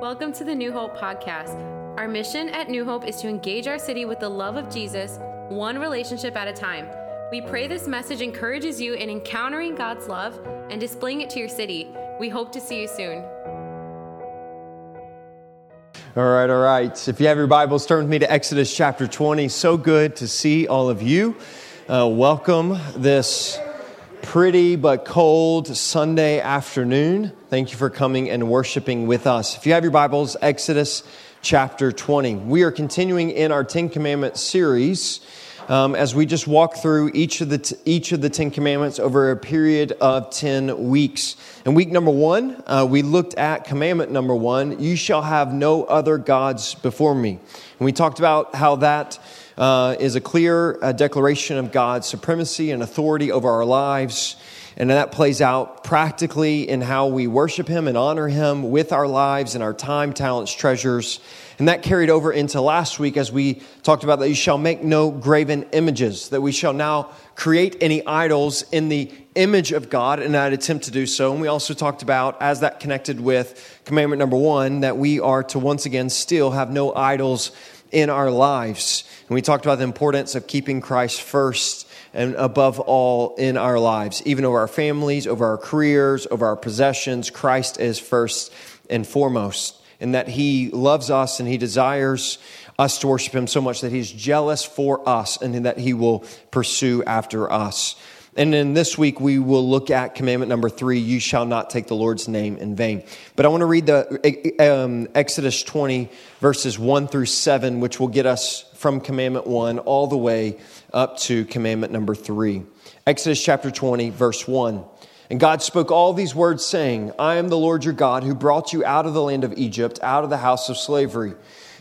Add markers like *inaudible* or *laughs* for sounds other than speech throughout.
Welcome to the New Hope podcast. Our mission at New Hope is to engage our city with the love of Jesus, one relationship at a time. We pray this message encourages you in encountering God's love and displaying it to your city. We hope to see you soon. All right, all right. If you have your Bibles, turn with me to Exodus chapter 20. So good to see all of you. Uh, welcome this pretty but cold Sunday afternoon. Thank you for coming and worshiping with us. If you have your Bibles, Exodus chapter 20. We are continuing in our Ten Commandments series. Um, as we just walk through each of the t- each of the Ten Commandments over a period of ten weeks. In week number one, uh, we looked at commandment number one: "You shall have no other gods before me." And we talked about how that uh, is a clear uh, declaration of God's supremacy and authority over our lives. And that plays out practically in how we worship Him and honor Him with our lives and our time, talents, treasures. And that carried over into last week as we talked about that you shall make no graven images, that we shall now create any idols in the image of God and I'd attempt to do so. And we also talked about, as that connected with commandment number one, that we are to once again still have no idols in our lives. And we talked about the importance of keeping Christ first and above all in our lives, even over our families, over our careers, over our possessions. Christ is first and foremost, and that He loves us and He desires us to worship Him so much that He's jealous for us and that He will pursue after us. And then this week we will look at commandment number three you shall not take the Lord's name in vain. But I want to read the um, Exodus 20, verses 1 through 7, which will get us from commandment one all the way up to commandment number three. Exodus chapter 20, verse 1. And God spoke all these words, saying, I am the Lord your God who brought you out of the land of Egypt, out of the house of slavery.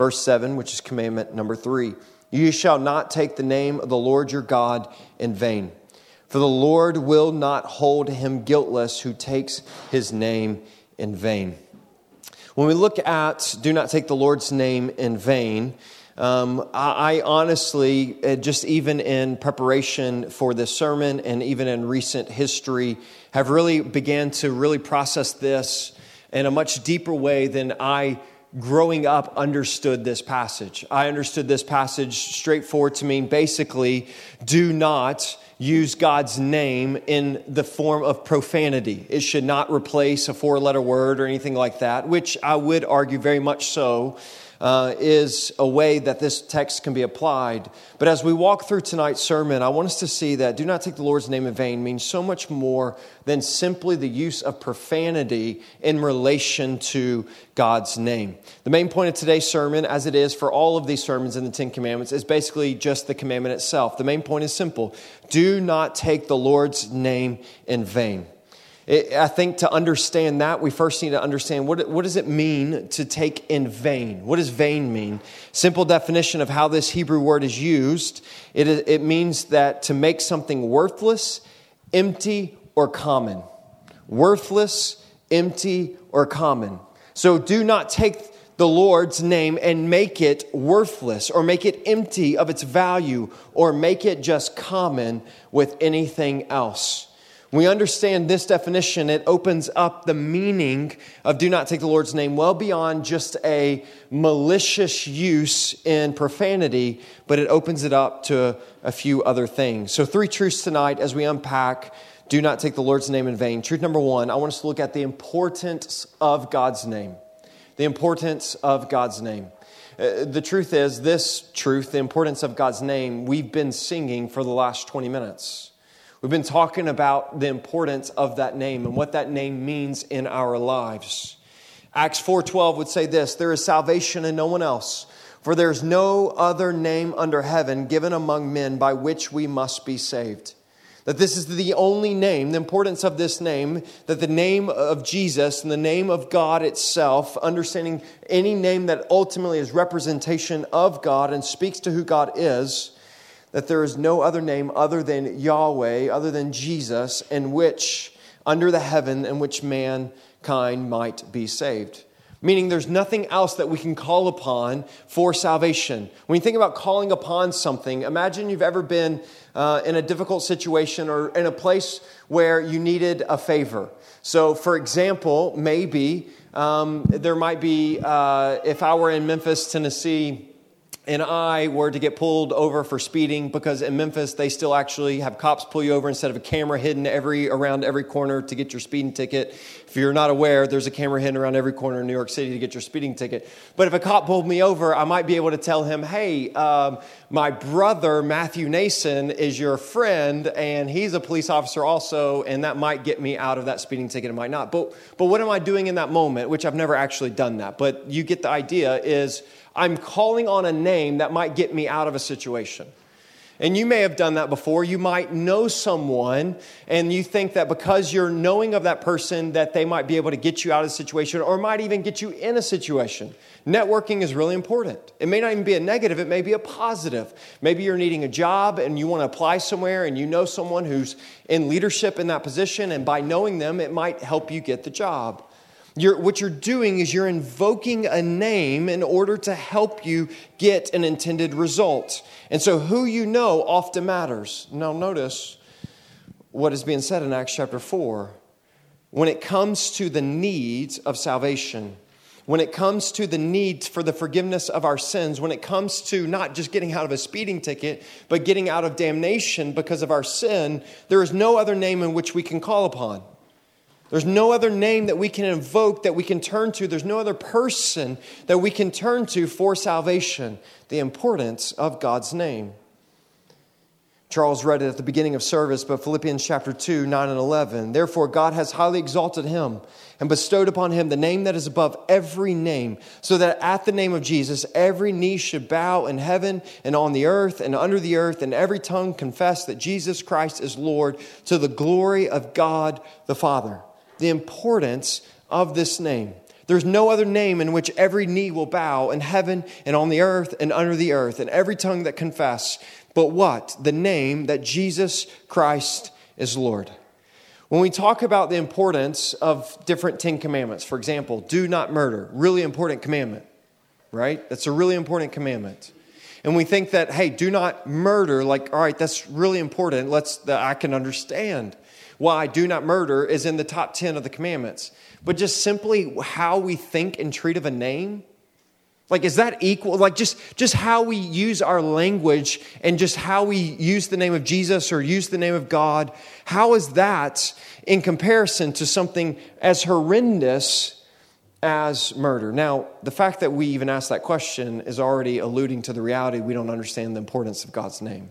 Verse 7, which is commandment number 3 You shall not take the name of the Lord your God in vain, for the Lord will not hold him guiltless who takes his name in vain. When we look at do not take the Lord's name in vain, um, I, I, honestly, uh, just even in preparation for this sermon and even in recent history, have really began to really process this in a much deeper way than I growing up understood this passage. I understood this passage straightforward to mean basically do not use God's name in the form of profanity. It should not replace a four letter word or anything like that, which I would argue very much so uh, is a way that this text can be applied. But as we walk through tonight's sermon, I want us to see that do not take the Lord's name in vain means so much more than simply the use of profanity in relation to God's name. The main point of today's sermon, as it is for all of these sermons in the Ten Commandments, is basically just the commandment itself. The main point is simple do not take the Lord's name in vain. I think to understand that, we first need to understand what, what does it mean to take in vain? What does vain mean? Simple definition of how this Hebrew word is used it, it means that to make something worthless, empty, or common. Worthless, empty, or common. So do not take the Lord's name and make it worthless or make it empty of its value or make it just common with anything else we understand this definition, it opens up the meaning of do not take the Lord's name well beyond just a malicious use in profanity, but it opens it up to a few other things. So, three truths tonight as we unpack do not take the Lord's name in vain. Truth number one, I want us to look at the importance of God's name. The importance of God's name. Uh, the truth is, this truth, the importance of God's name, we've been singing for the last 20 minutes. We've been talking about the importance of that name and what that name means in our lives. Acts 4:12 would say this, there is salvation in no one else, for there is no other name under heaven given among men by which we must be saved. That this is the only name, the importance of this name, that the name of Jesus and the name of God itself, understanding any name that ultimately is representation of God and speaks to who God is, that there is no other name other than Yahweh, other than Jesus, in which, under the heaven, in which mankind might be saved. Meaning there's nothing else that we can call upon for salvation. When you think about calling upon something, imagine you've ever been uh, in a difficult situation or in a place where you needed a favor. So, for example, maybe um, there might be, uh, if I were in Memphis, Tennessee, and I were to get pulled over for speeding because in Memphis they still actually have cops pull you over instead of a camera hidden every around every corner to get your speeding ticket. If you're not aware, there's a camera hidden around every corner in New York City to get your speeding ticket. But if a cop pulled me over, I might be able to tell him, "Hey, um, my brother Matthew Nason is your friend, and he's a police officer also, and that might get me out of that speeding ticket. It might not. But but what am I doing in that moment? Which I've never actually done that, but you get the idea. Is I'm calling on a name that might get me out of a situation. And you may have done that before. You might know someone and you think that because you're knowing of that person that they might be able to get you out of a situation or might even get you in a situation. Networking is really important. It may not even be a negative, it may be a positive. Maybe you're needing a job and you want to apply somewhere and you know someone who's in leadership in that position and by knowing them it might help you get the job. You're, what you're doing is you're invoking a name in order to help you get an intended result. And so, who you know often matters. Now, notice what is being said in Acts chapter 4. When it comes to the needs of salvation, when it comes to the need for the forgiveness of our sins, when it comes to not just getting out of a speeding ticket, but getting out of damnation because of our sin, there is no other name in which we can call upon. There's no other name that we can invoke, that we can turn to. There's no other person that we can turn to for salvation. The importance of God's name. Charles read it at the beginning of service, but Philippians chapter 2, 9 and 11. Therefore, God has highly exalted him and bestowed upon him the name that is above every name, so that at the name of Jesus, every knee should bow in heaven and on the earth and under the earth, and every tongue confess that Jesus Christ is Lord to the glory of God the Father the importance of this name. There's no other name in which every knee will bow in heaven and on the earth and under the earth, and every tongue that confess. But what? The name that Jesus Christ is Lord. When we talk about the importance of different Ten Commandments, for example, do not murder, really important commandment, right? That's a really important commandment. And we think that, hey, do not murder, like, all right, that's really important. Let's, I can understand why do not murder is in the top 10 of the commandments. But just simply how we think and treat of a name, like is that equal like just just how we use our language and just how we use the name of Jesus or use the name of God, how is that in comparison to something as horrendous as murder. Now, the fact that we even ask that question is already alluding to the reality we don't understand the importance of God's name.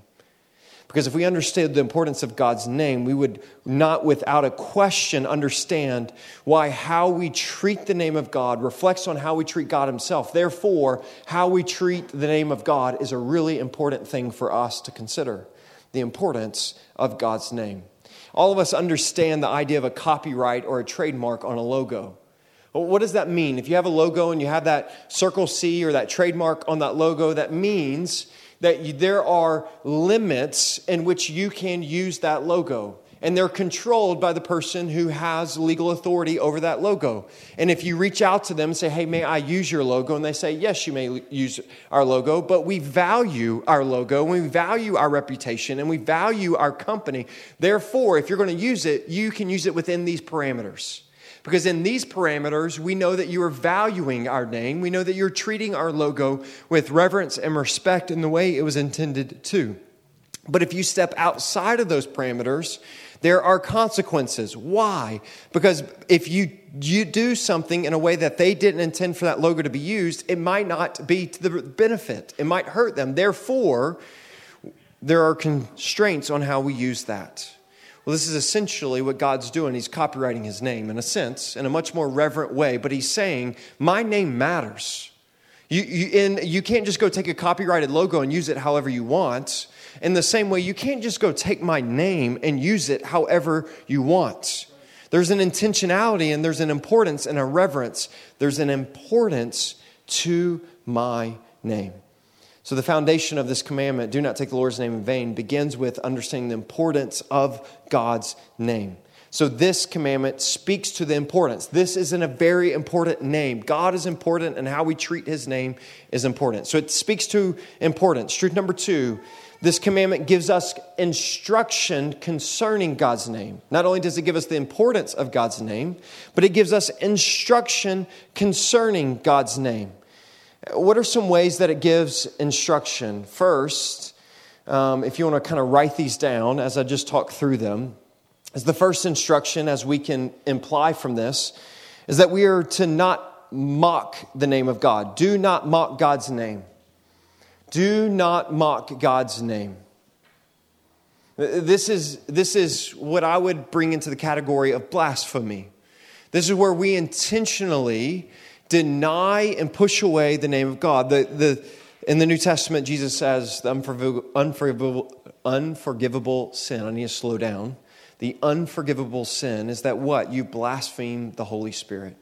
Because if we understood the importance of God's name, we would not without a question understand why how we treat the name of God reflects on how we treat God Himself. Therefore, how we treat the name of God is a really important thing for us to consider the importance of God's name. All of us understand the idea of a copyright or a trademark on a logo. Well, what does that mean? If you have a logo and you have that circle C or that trademark on that logo, that means that there are limits in which you can use that logo. And they're controlled by the person who has legal authority over that logo. And if you reach out to them and say, hey, may I use your logo? And they say, yes, you may use our logo, but we value our logo, we value our reputation, and we value our company. Therefore, if you're to use it, you can use it within these parameters. Because in these parameters, we know that you are valuing our name. We know that you're treating our logo with reverence and respect in the way it was intended to. But if you step outside of those parameters, there are consequences. Why? Because if you, you do something in a way that they didn't intend for that logo to be used, it might not be to the benefit. It might hurt them. Therefore, there are constraints on how we use that. Well, this is essentially what God's doing. He's copyrighting his name in a sense, in a much more reverent way, but he's saying, My name matters. You, you, and you can't just go take a copyrighted logo and use it however you want. In the same way, you can't just go take my name and use it however you want. There's an intentionality and there's an importance and a reverence. There's an importance to my name. So, the foundation of this commandment, do not take the Lord's name in vain, begins with understanding the importance of God's name. So, this commandment speaks to the importance. This isn't a very important name. God is important, and how we treat his name is important. So, it speaks to importance. Truth number two this commandment gives us instruction concerning God's name. Not only does it give us the importance of God's name, but it gives us instruction concerning God's name. What are some ways that it gives instruction? First, um, if you want to kind of write these down as I just talk through them, is the first instruction, as we can imply from this, is that we are to not mock the name of God. Do not mock God's name. Do not mock God's name. This is, this is what I would bring into the category of blasphemy. This is where we intentionally deny and push away the name of God. The, the, in the New Testament, Jesus says the unforgivable, unforgivable, sin. I need to slow down. The unforgivable sin is that what? You blaspheme the Holy Spirit.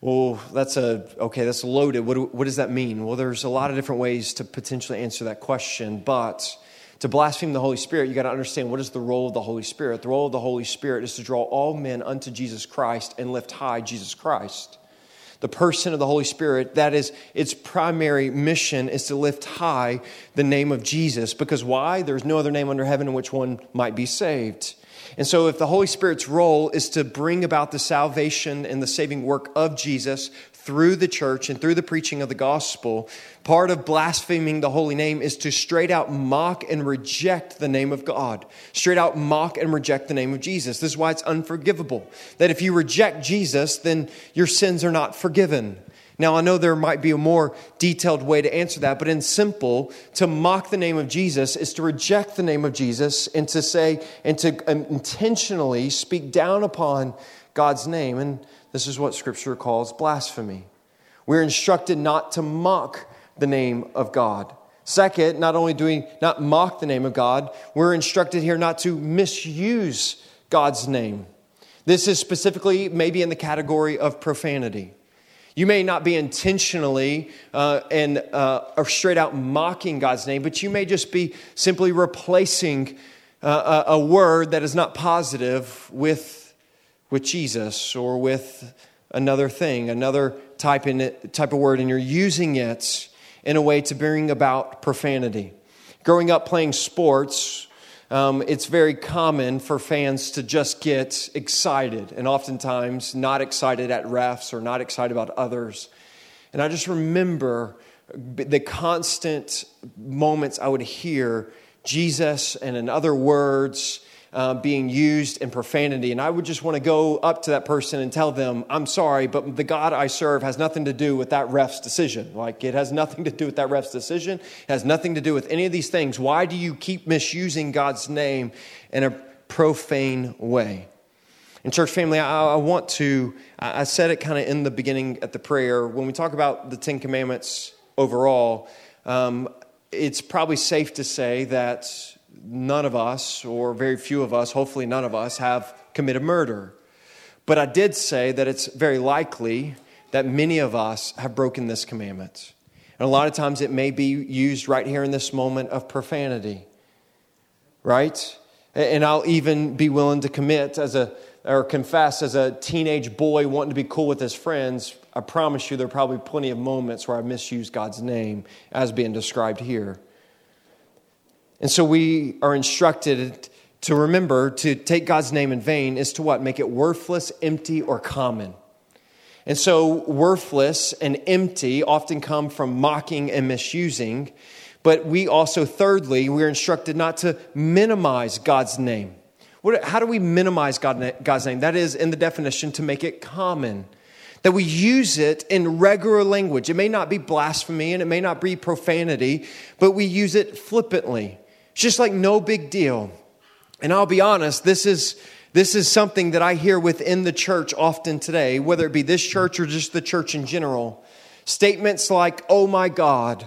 Well, that's a, okay, that's loaded. What, what does that mean? Well, there's a lot of different ways to potentially answer that question, but to blaspheme the Holy Spirit, you got to understand what is the role of the Holy Spirit. The role of the Holy Spirit is to draw all men unto Jesus Christ and lift high Jesus Christ the person of the Holy Spirit, that is its primary mission is to lift high the name of Jesus. Because why? There's no other name under heaven in which one might be saved. And so, if the Holy Spirit's role is to bring about the salvation and the saving work of Jesus through the church and through the preaching of the gospel, part of blaspheming the holy name is to straight out mock and reject the name of God. Straight out mock and reject the name of Jesus. This is why it's unforgivable. That if you reject Jesus, then your sins are not forgiven. Now, I know there might be a more detailed way to answer that, but in simple, to mock the name of Jesus is to reject the name of Jesus and to say, and to um, intentionally speak down upon God's name. And this is what Scripture calls blasphemy. We're instructed not to mock the name of God. Second, not only do we not mock the name of God, we're instructed here not to misuse God's name. This is specifically maybe in the category of profanity. You may not be intentionally uh, and uh, or straight out mocking God's name, but you may just be simply replacing uh, a, a word that is not positive with with Jesus or with another thing, another type, in it, type of word, and you're using it in a way to bring about profanity. Growing up playing sports, um, it's very common for fans to just get excited and oftentimes not excited at refs or not excited about others. And I just remember the constant moments I would hear Jesus and in other words uh, being used in profanity. And I would just want to go up to that person and tell them, I'm sorry, but the God I serve has nothing to do with that ref's decision. Like, it has nothing to do with that ref's decision, it has nothing to do with any of these things. Why do you keep misusing God's name in a profane way? And, church family, I, I want to, I said it kind of in the beginning at the prayer. When we talk about the Ten Commandments overall, um, it's probably safe to say that none of us, or very few of us, hopefully none of us, have committed murder. But I did say that it's very likely that many of us have broken this commandment. And a lot of times it may be used right here in this moment of profanity, right? And I'll even be willing to commit as a, or confess as a teenage boy wanting to be cool with his friends. I promise you there are probably plenty of moments where I misuse God's name as being described here. And so we are instructed to remember to take God's name in vain is to what? Make it worthless, empty, or common. And so, worthless and empty often come from mocking and misusing. But we also, thirdly, we're instructed not to minimize God's name. What, how do we minimize God, God's name? That is, in the definition, to make it common. That we use it in regular language. It may not be blasphemy and it may not be profanity, but we use it flippantly. It's just like no big deal. And I'll be honest, this is this is something that I hear within the church often today, whether it be this church or just the church in general. Statements like, oh my God,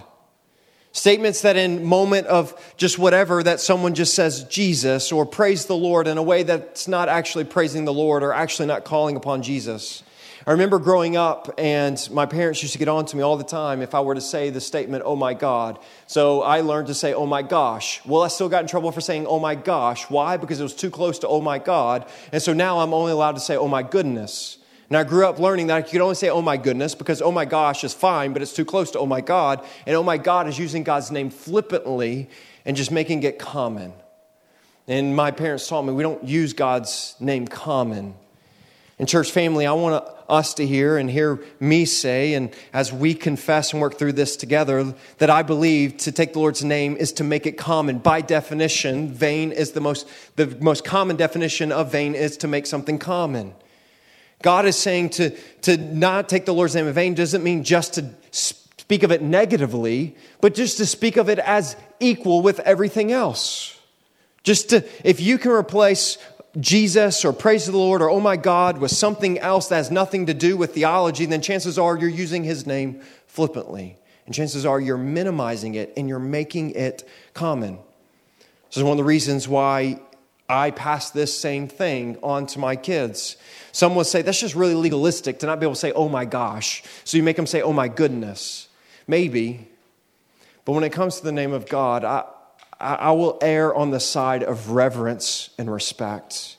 Statements that in moment of just whatever that someone just says Jesus or praise the Lord in a way that's not actually praising the Lord or actually not calling upon Jesus. I remember growing up and my parents used to get on to me all the time if I were to say the statement, oh my God. So I learned to say, oh my gosh. Well, I still got in trouble for saying, oh my gosh. Why? Because it was too close to oh my God. And so now I'm only allowed to say, oh my goodness. And I grew up learning that I could only say, oh my goodness, because oh my gosh is fine, but it's too close to oh my God. And oh my God is using God's name flippantly and just making it common. And my parents taught me we don't use God's name common. In church family, I want us to hear and hear me say, and as we confess and work through this together, that I believe to take the Lord's name is to make it common. By definition, vain is the most, the most common definition of vain is to make something common. God is saying to, to not take the Lord's name in vain doesn't mean just to speak of it negatively, but just to speak of it as equal with everything else. Just to, if you can replace Jesus or praise the Lord or oh my God with something else that has nothing to do with theology, then chances are you're using his name flippantly. And chances are you're minimizing it and you're making it common. This is one of the reasons why I pass this same thing on to my kids. Some will say that's just really legalistic to not be able to say, oh my gosh. So you make them say, oh my goodness. Maybe. But when it comes to the name of God, I, I will err on the side of reverence and respect,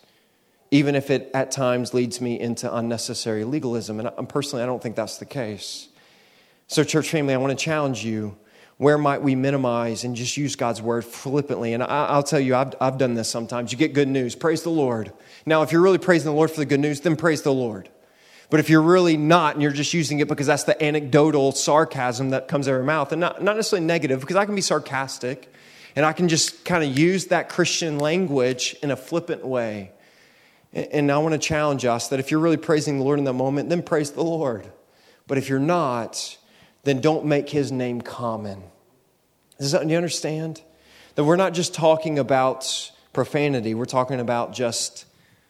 even if it at times leads me into unnecessary legalism. And personally, I don't think that's the case. So, church family, I want to challenge you where might we minimize and just use God's word flippantly? And I, will tell you, I've, I've done this sometimes. You get good news, praise the Lord. Now, if you're really praising the Lord for the good news, then praise the Lord. But if you're really not and you're just using it because that's the anecdotal sarcasm that comes out of your mouth, and not, not necessarily negative, because I can be sarcastic and I can just kind of use that Christian language in a flippant way. And, I want to challenge us that if you're really praising the Lord in that moment, then praise the Lord. But if you're not, then don't make his name common. Does that, do you understand? That we're not just talking about profanity, we're talking about just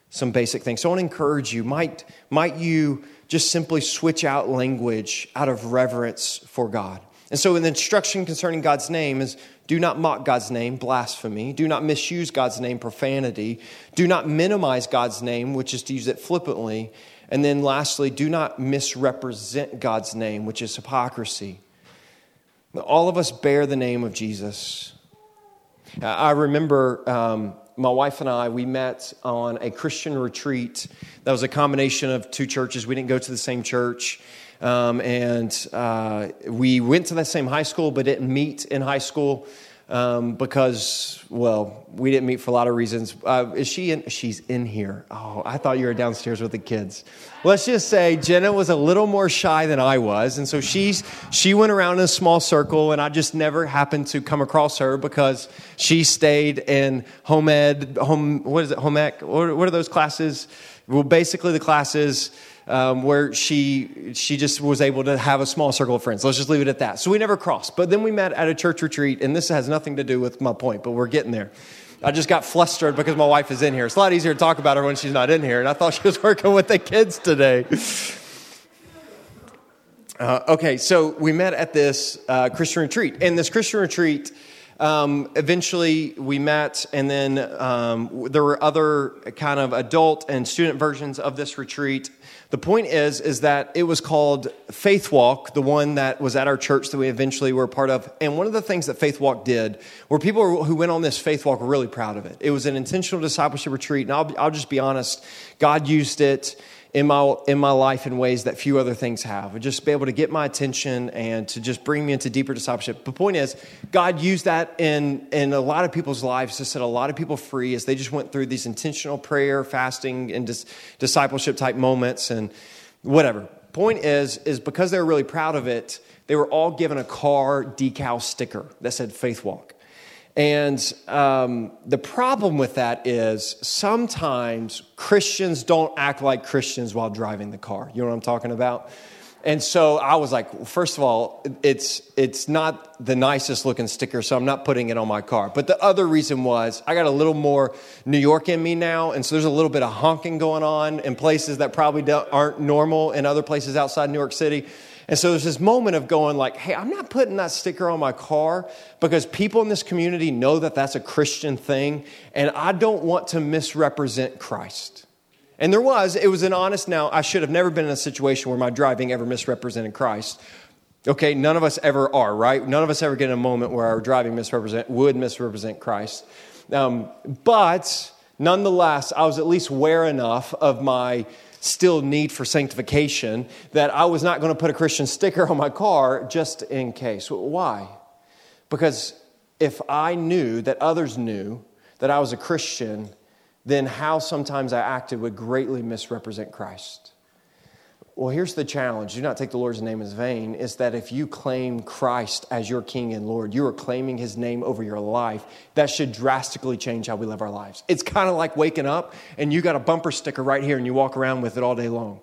some basic things. So I want to encourage you, might, might you just simply switch out language out of reverence for God? And so, the instruction concerning God's name is do not mock God's name, blasphemy. Do not misuse God's name, profanity. Do not minimize God's name, which is to use it flippantly. And then lastly, do not misrepresent God's name, which is hypocrisy. All of us bear the name of Jesus. I remember um, my wife and I, we met on a Christian retreat. That was a combination of two churches. We didn't go to the same church. Um, and uh, we went to that same high school, but didn't meet in high school um, because, well, we didn't meet for a lot of reasons. Uh, is she in? She's in here. Oh, I thought you were downstairs with the kids. Let's just say Jenna was a little more shy than I was, and so she's she went around in a small circle, and I just never happened to come across her because she stayed in home ed, home what is it, home ec? What are those classes? Well, basically the classes um, where she she just was able to have a small circle of friends. Let's just leave it at that. So we never crossed. But then we met at a church retreat, and this has nothing to do with my point, but we're getting there. I just got flustered because my wife is in here. It's a lot easier to talk about her when she's not in here, and I thought she was *laughs* working with the kids today. Uh, okay, so we met at this uh, Christian retreat, and this Christian retreat. Um, eventually, we met, and then um, there were other kind of adult and student versions of this retreat. The point is, is that it was called Faith Walk, the one that was at our church that we eventually were a part of. And one of the things that Faith Walk did, were people who went on this Faith Walk were really proud of it. It was an intentional discipleship retreat, and I'll, I'll just be honest, God used it in my in my life in ways that few other things have. And just be able to get my attention and to just bring me into deeper discipleship. The point is, God used that in in a lot of people's lives to set a lot of people free as they just went through these intentional prayer, fasting, and dis, discipleship type moments and whatever. Point is, is because they were really proud of it, they were all given a car decal sticker that said Faith Walk. And um, the problem with that is sometimes Christians don't act like Christians while driving the car. You know what I'm talking about? And so I was like, well, first of all, it's it's not the nicest looking sticker, so I'm not putting it on my car. But the other reason was I got a little more New York in me now, and so there's a little bit of honking going on in places that probably aren't normal in other places outside New York City. And so there's this moment of going like, hey, I'm not putting that sticker on my car because people in this community know that that's a Christian thing, and I don't want to misrepresent Christ. And there was, it was an honest now, I should have never been in a situation where my driving ever misrepresented Christ. Okay, none of us ever are, right? None of us ever get in a moment where our driving misrepresent, would misrepresent Christ. Um, but nonetheless, I was at least aware enough of my still need for sanctification that I was not going to put a Christian sticker on my car just in case. Why? Because if I knew that others knew that I was a Christian, then how sometimes I acted would greatly misrepresent Christ. Well, here's the challenge do not take the Lord's name as vain is that if you claim Christ as your King and Lord, you are claiming his name over your life. That should drastically change how we live our lives. It's kind of like waking up and you got a bumper sticker right here and you walk around with it all day long.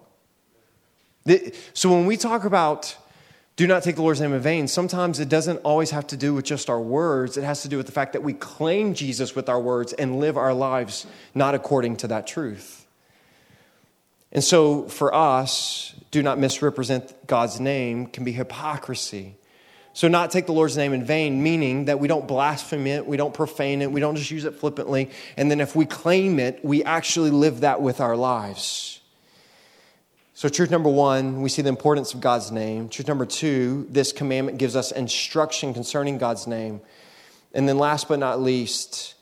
So when we talk about do not take the Lord's name in vain, sometimes it doesn't always have to do with just our words. It has to do with the fact that we claim Jesus with our words and live our lives not according to that truth. And so for us, do not misrepresent God's name can be hypocrisy. So, not take the Lord's name in vain, meaning that we don't blaspheme it, we don't profane it, we don't just use it flippantly. And then if we claim it, we actually live that with our lives. So, truth number one, we see the importance of God's name. Truth number two, this commandment gives us instruction concerning God's name. And then, last but not least,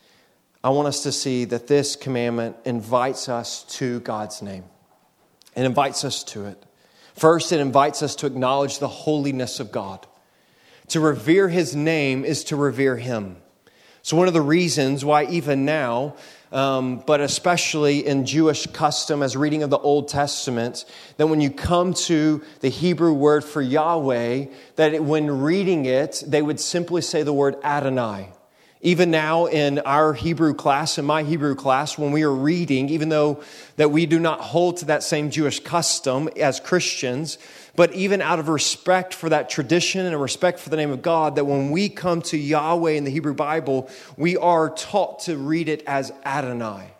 I want us to see that this commandment invites us to God's name. It invites us to it. First, it invites us to acknowledge the holiness of God. To revere his name is to revere him. So, one of the reasons why, even now, um, but especially in Jewish custom as reading of the Old Testament, that when you come to the Hebrew word for Yahweh, that it, when reading it, they would simply say the word Adonai. Even now in our Hebrew class, in my Hebrew class, when we are reading, even though that we do not hold to that same Jewish custom as Christians, but even out of respect for that tradition and respect for the name of God, that when we come to Yahweh in the Hebrew Bible, we are taught to read it as Adonai.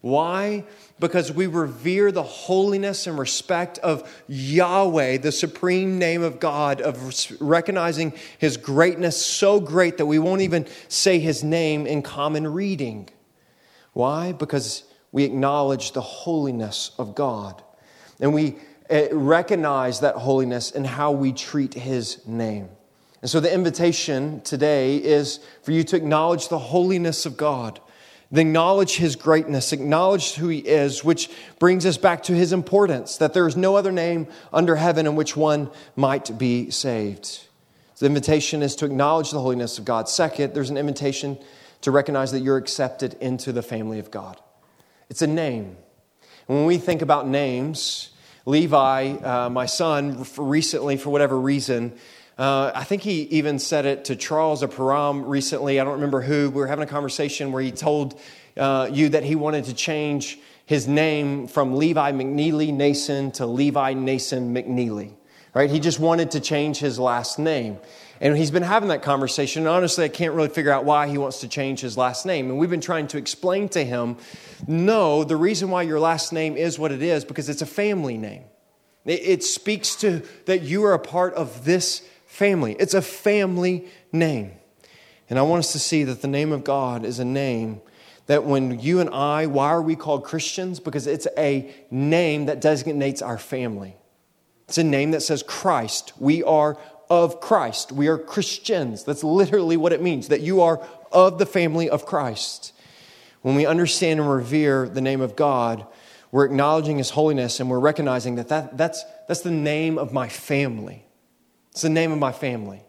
Why? Because we revere the holiness and respect of Yahweh, the supreme name of God, of recognizing his greatness so great that we won't even say his name in common reading. Why? Because we acknowledge the holiness of God. And we eh, recognize that holiness in how we treat his name. And so the invitation today is for you to acknowledge the holiness of God acknowledge his greatness, acknowledge who he is, which brings us back to his importance that there is no other name under heaven in which one might be saved. The invitation is to acknowledge the holiness of God. Second, there's an invitation to recognize that you're accepted into the family of God. It's a name. When we think about names, Levi, uh, my son, recently, for whatever reason, uh, I think he even said it to Charles or Param recently. I don't remember who. We were having a conversation where he told uh, you that he wanted to change his name from Levi McNeely Nason to Levi Nason McNeely. Right? He just wanted to change his last name. And he's been having that conversation. And honestly, I can't really figure out why he wants to change his last name. And we've been trying to explain to him no, the reason why your last name is what it is because it's a family name. It, it speaks to that you are a part of this family. It's a family name. And I want us to see that the name of God is a name that when you and I, why are we called Christians? Because it's a name that designates our family. It's a name that says Christ. We are of Christ. We are Christians. That's literally what it means, that you are of the family of Christ. When we understand and revere the name of God, we're acknowledging His holiness and we're recognizing that, that that's, that's the name of my family. It's the name of my family.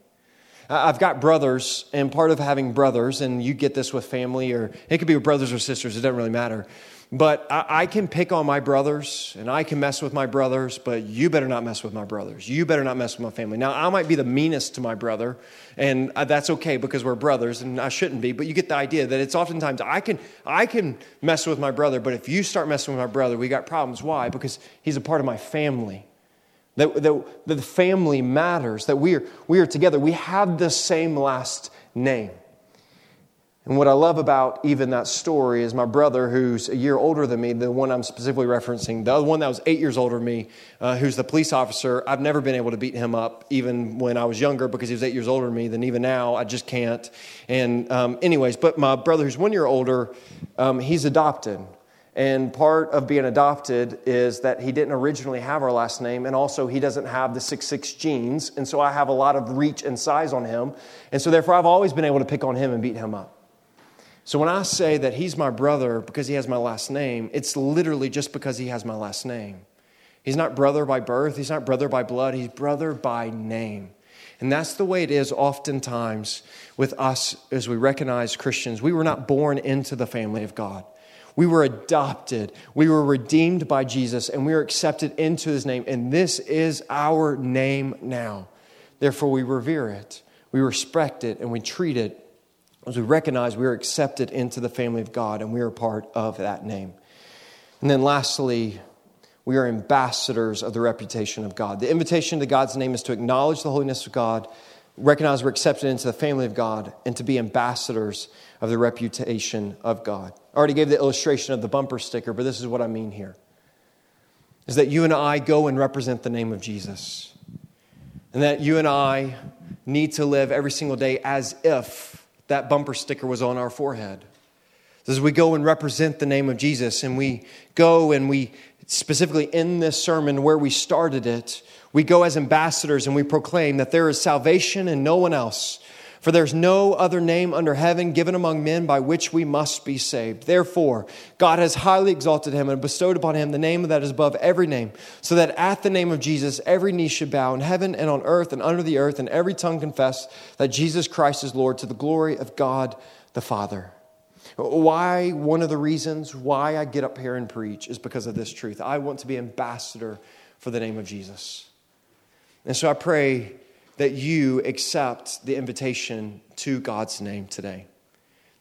I've got brothers, and part of having brothers, and you get this with family, or it could be with brothers or sisters, it doesn't really matter. But I, can pick on my brothers, and I can mess with my brothers, but you better not mess with my brothers. You better not mess with my family. Now, I might be the meanest to my brother, and uh, that's okay because we're brothers, and I shouldn't be, but you get the idea that it's oftentimes I can, I can mess with my brother, but if you start messing with my brother, we got problems. Why? Because he's a part of my family. That, that, that the family matters, that we are, we are together. We have the same last name. And what I love about even that story is my brother, who's a year older than me, the one I'm specifically referencing, the other one that was eight years older than me, uh, who's the police officer. I've never been able to beat him up, even when I was younger, because he was eight years older than me. Than even now, I just can't. And um, anyways, but my brother, who's one year older, um, he's adopted. And part of being adopted is that he didn't originally have our last name, and also he doesn't have the six six genes. And so I have a lot of reach and size on him. And so therefore, I've always been able to pick on him and beat him up. So when I say that he's my brother because he has my last name, it's literally just because he has my last name. He's not brother by birth, he's not brother by blood, he's brother by name. And that's the way it is oftentimes with us as we recognize Christians. We were not born into the family of God. We were adopted. We were redeemed by Jesus and we were accepted into his name. And this is our name now. Therefore, we revere it, we respect it, and we treat it as we recognize we are accepted into the family of God and we are part of that name. And then lastly, we are ambassadors of the reputation of God. The invitation to God's name is to acknowledge the holiness of God, recognize we're accepted into the family of God, and to be ambassadors of the reputation of God. I already gave the illustration of the bumper sticker, but this is what I mean here. Is that you and I go and represent the name of Jesus. And that you and I need to live every single day as if that bumper sticker was on our forehead. As we go and represent the name of Jesus, and we go and we, specifically in this sermon where we started it, we go as ambassadors and we proclaim that there is salvation in no one else for there's no other name under heaven given among men by which we must be saved. Therefore, God has highly exalted him and bestowed upon him the name that is above every name, so that at the name of Jesus every knee should bow in heaven and on earth and under the earth, and every tongue confess that Jesus Christ is Lord to the glory of God the Father. Why, one of the reasons why I get up here and preach is because of this truth. I want to be ambassador for the name of Jesus. And so I pray that you accept the invitation to God's name today.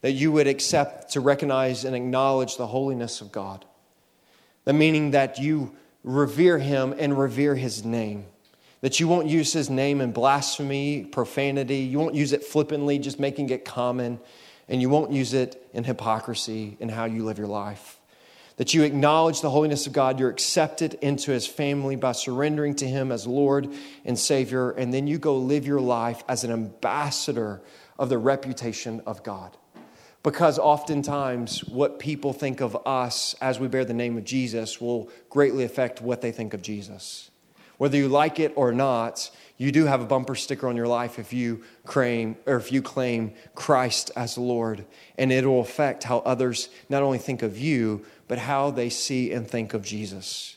That you would accept to recognize and acknowledge the holiness of God. The meaning that you revere him and revere his name. That you won't use his name in blasphemy, profanity. You won't use it flippantly, just making it common. And you won't use it in hypocrisy in how you live your life that you acknowledge the holiness of God, you're accepted into his family by surrendering to him as Lord and Savior, and then you go live your life as an ambassador of the reputation of God. Because oftentimes, what people think of us as we bear the name of Jesus will greatly affect what they think of Jesus. Whether you like it or not, you do have a bumper sticker on your life if you claim or if you claim Christ as Lord, and it will affect how others not only think of you, but how they see and think of Jesus.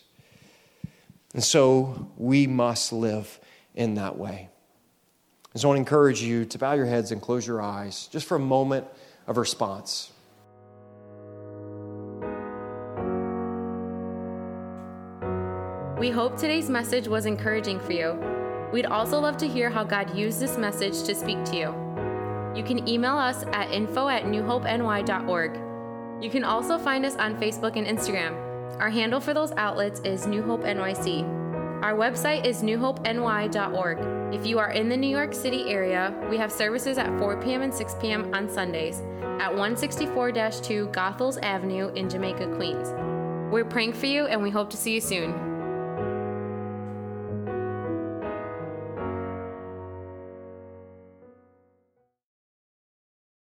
And so we must live in that way. And so I want to encourage you to bow your heads and close your eyes just for a moment of response. We hope today's message was encouraging for you. We'd also love to hear how God used this message to speak to you. You can email us at info at newhopeny.org. You can also find us on Facebook and Instagram. Our handle for those outlets is New Hope NYC. Our website is newhopeny.org. If you are in the New York City area, we have services at 4 p.m. and 6 p.m. on Sundays at 164 2 Goethals Avenue in Jamaica, Queens. We're praying for you and we hope to see you soon.